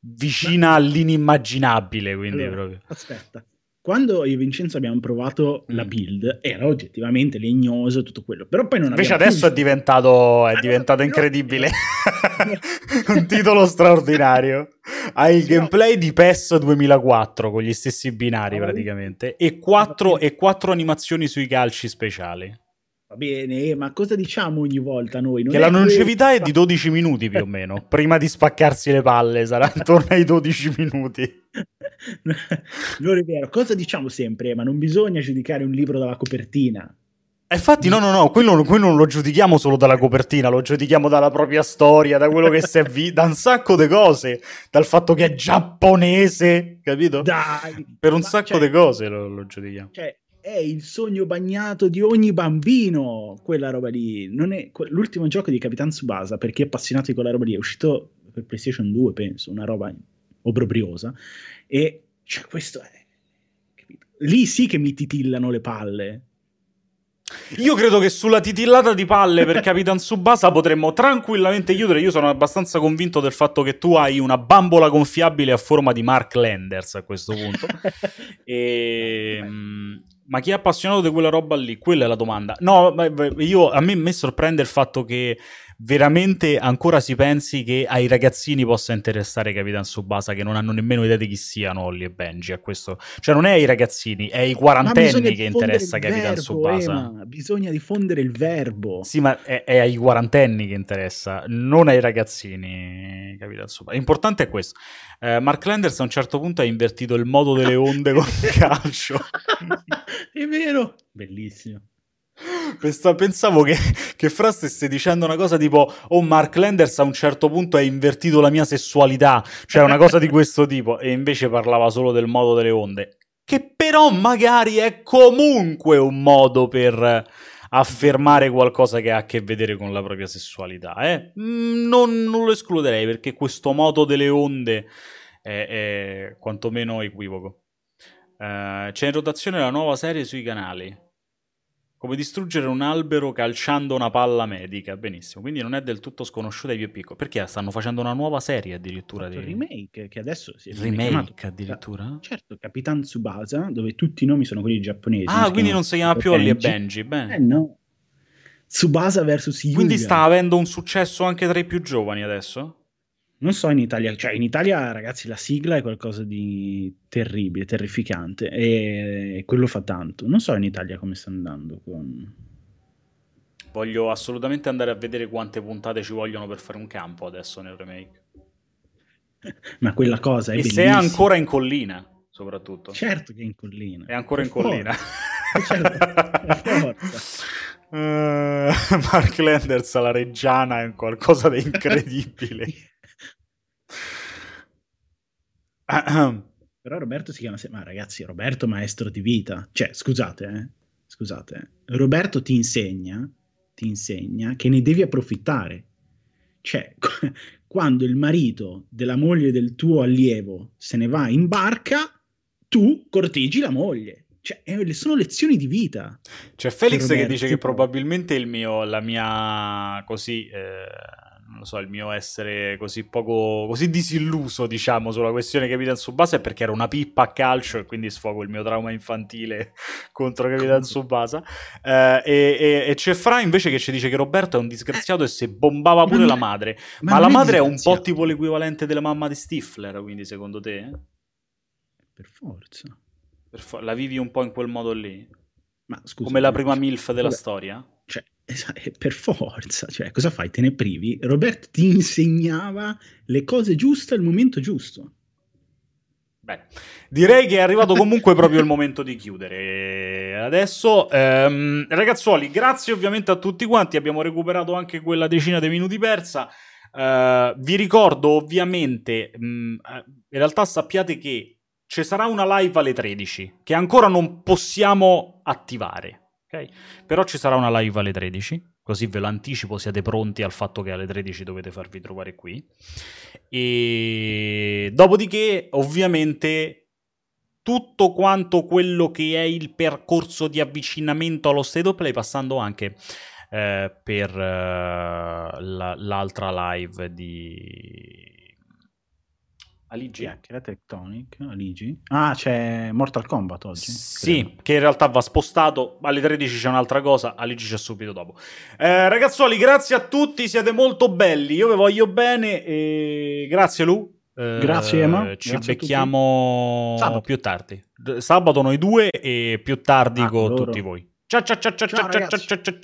vicina Ma... all'inimmaginabile, quindi allora, proprio. Aspetta, quando io e Vincenzo abbiamo provato la mm. build era oggettivamente legnoso tutto quello però poi non invece adesso più... è diventato, è diventato incredibile un titolo straordinario ha il gameplay di PES 2004 con gli stessi binari praticamente e quattro, e quattro animazioni sui calci speciali Va bene, ma cosa diciamo ogni volta noi? Non che la longevità è di 12 minuti più o meno. Prima di spaccarsi le palle sarà intorno ai 12 minuti. Non è vero. Cosa diciamo sempre? Ma non bisogna giudicare un libro dalla copertina. E infatti, no, no, no, quello, quello, non lo giudichiamo solo dalla copertina, lo giudichiamo dalla propria storia, da quello che si è visto, da un sacco di cose, dal fatto che è giapponese, capito? Dai, per un sacco cioè, di cose lo, lo giudichiamo. Cioè, è il sogno bagnato di ogni bambino, quella roba lì. Non è, l'ultimo gioco di Capitan Tsubasa, per chi è appassionato di quella roba lì, è uscito per PlayStation 2, penso, una roba obbrobriosa. E cioè, questo è... Capito? Lì sì che mi titillano le palle. Io credo che sulla titillata di palle per Capitan Tsubasa potremmo tranquillamente chiudere. Io sono abbastanza convinto del fatto che tu hai una bambola gonfiabile a forma di Mark Landers a questo punto. e, ehm, ma chi è appassionato di quella roba lì? Quella è la domanda. No, io, a me, me sorprende il fatto che veramente ancora si pensi che ai ragazzini possa interessare Capitan Subasa che non hanno nemmeno idea di chi siano Olli e Benji a questo. Cioè non è ai ragazzini, è ai quarantenni che interessa Capitan Subasa. bisogna diffondere il verbo. Sì, ma è, è, ai quarantenni che interessa, non ai ragazzini Capitan Subasa. L'importante è questo. Eh, Mark Landers a un certo punto ha invertito il modo delle onde con il calcio. è vero. Bellissimo. Pensavo che, che Fra stesse dicendo una cosa tipo: Oh, Mark Landers a un certo punto ha invertito la mia sessualità, cioè una cosa di questo tipo, e invece parlava solo del modo delle onde. Che però magari è comunque un modo per affermare qualcosa che ha a che vedere con la propria sessualità. Eh? Mm, non, non, lo escluderei perché questo modo delle onde è, è quantomeno equivoco. Uh, c'è in rotazione la nuova serie sui canali. Come distruggere un albero calciando una palla medica. Benissimo, quindi non è del tutto sconosciuta ai più piccoli. Perché stanno facendo una nuova serie addirittura di remake che adesso si è remake addirittura? Certo, Capitan Tsubasa, dove tutti i nomi sono quelli giapponesi. Ah, non quindi non si chiama più Olli e Benji. Bene. Eh no. Tsubasa vs Yuya. Quindi sta avendo un successo anche tra i più giovani adesso? Non so in Italia, cioè in Italia ragazzi la sigla è qualcosa di terribile, terrificante e quello fa tanto. Non so in Italia come sta andando con... Voglio assolutamente andare a vedere quante puntate ci vogliono per fare un campo adesso nel remake. Ma quella cosa è e bellissima. se è ancora in collina, soprattutto. Certo che è in collina. È ancora in collina. certo, uh, Mark Landers alla Reggiana è qualcosa di incredibile. Però Roberto si chiama... Ma ragazzi, Roberto maestro di vita. Cioè, scusate, eh? Scusate. Roberto ti insegna, ti insegna che ne devi approfittare. Cioè, quando il marito della moglie del tuo allievo se ne va in barca, tu corteggi la moglie. Cioè, sono lezioni di vita. C'è Felix che dice che probabilmente il mio, la mia, così, eh, non lo so, il mio essere così poco, così disilluso, diciamo, sulla questione Capitan Subasa è perché era una pippa a calcio e quindi sfogo il mio trauma infantile contro Capitan Subasa. Eh, e, e, e, c'è Fra invece che ci dice che Roberto è un disgraziato e se bombava pure ma la madre. Ma, ma la madre è un po' tipo l'equivalente della mamma di Stifler, quindi secondo te? Per forza. Per fo- la vivi un po' in quel modo lì? Ma scusa, Come la prima MILF della vabbè, storia? Cioè, per forza, cioè, cosa fai? Te ne privi? Robert ti insegnava le cose giuste al momento giusto. Beh, direi che è arrivato comunque proprio il momento di chiudere. Adesso, ehm, ragazzuoli, grazie ovviamente a tutti quanti. Abbiamo recuperato anche quella decina di minuti persa. Uh, vi ricordo ovviamente, mh, mm, eh, in realtà sappiate che ci sarà una live alle 13 che ancora non possiamo attivare. Okay? Però ci sarà una live alle 13, così ve lo anticipo, siate pronti al fatto che alle 13 dovete farvi trovare qui. E dopodiché, ovviamente, tutto quanto quello che è il percorso di avvicinamento allo state of play, passando anche eh, per eh, la, l'altra live di Aligi. Anche la Tectonic, Aligi. Ah, c'è Mortal Kombat oggi. Sì, credo. che in realtà va spostato. Alle 13 c'è un'altra cosa, Aligi c'è subito dopo. Eh, ragazzuoli, grazie a tutti, siete molto belli. Io vi voglio bene e grazie Lu. Eh, grazie Emma. Ci grazie becchiamo più tardi. Sabato noi due e più tardi ah, con loro. tutti voi. Ciao ciao ciao ciao ciao ciao ciao ciao ciao.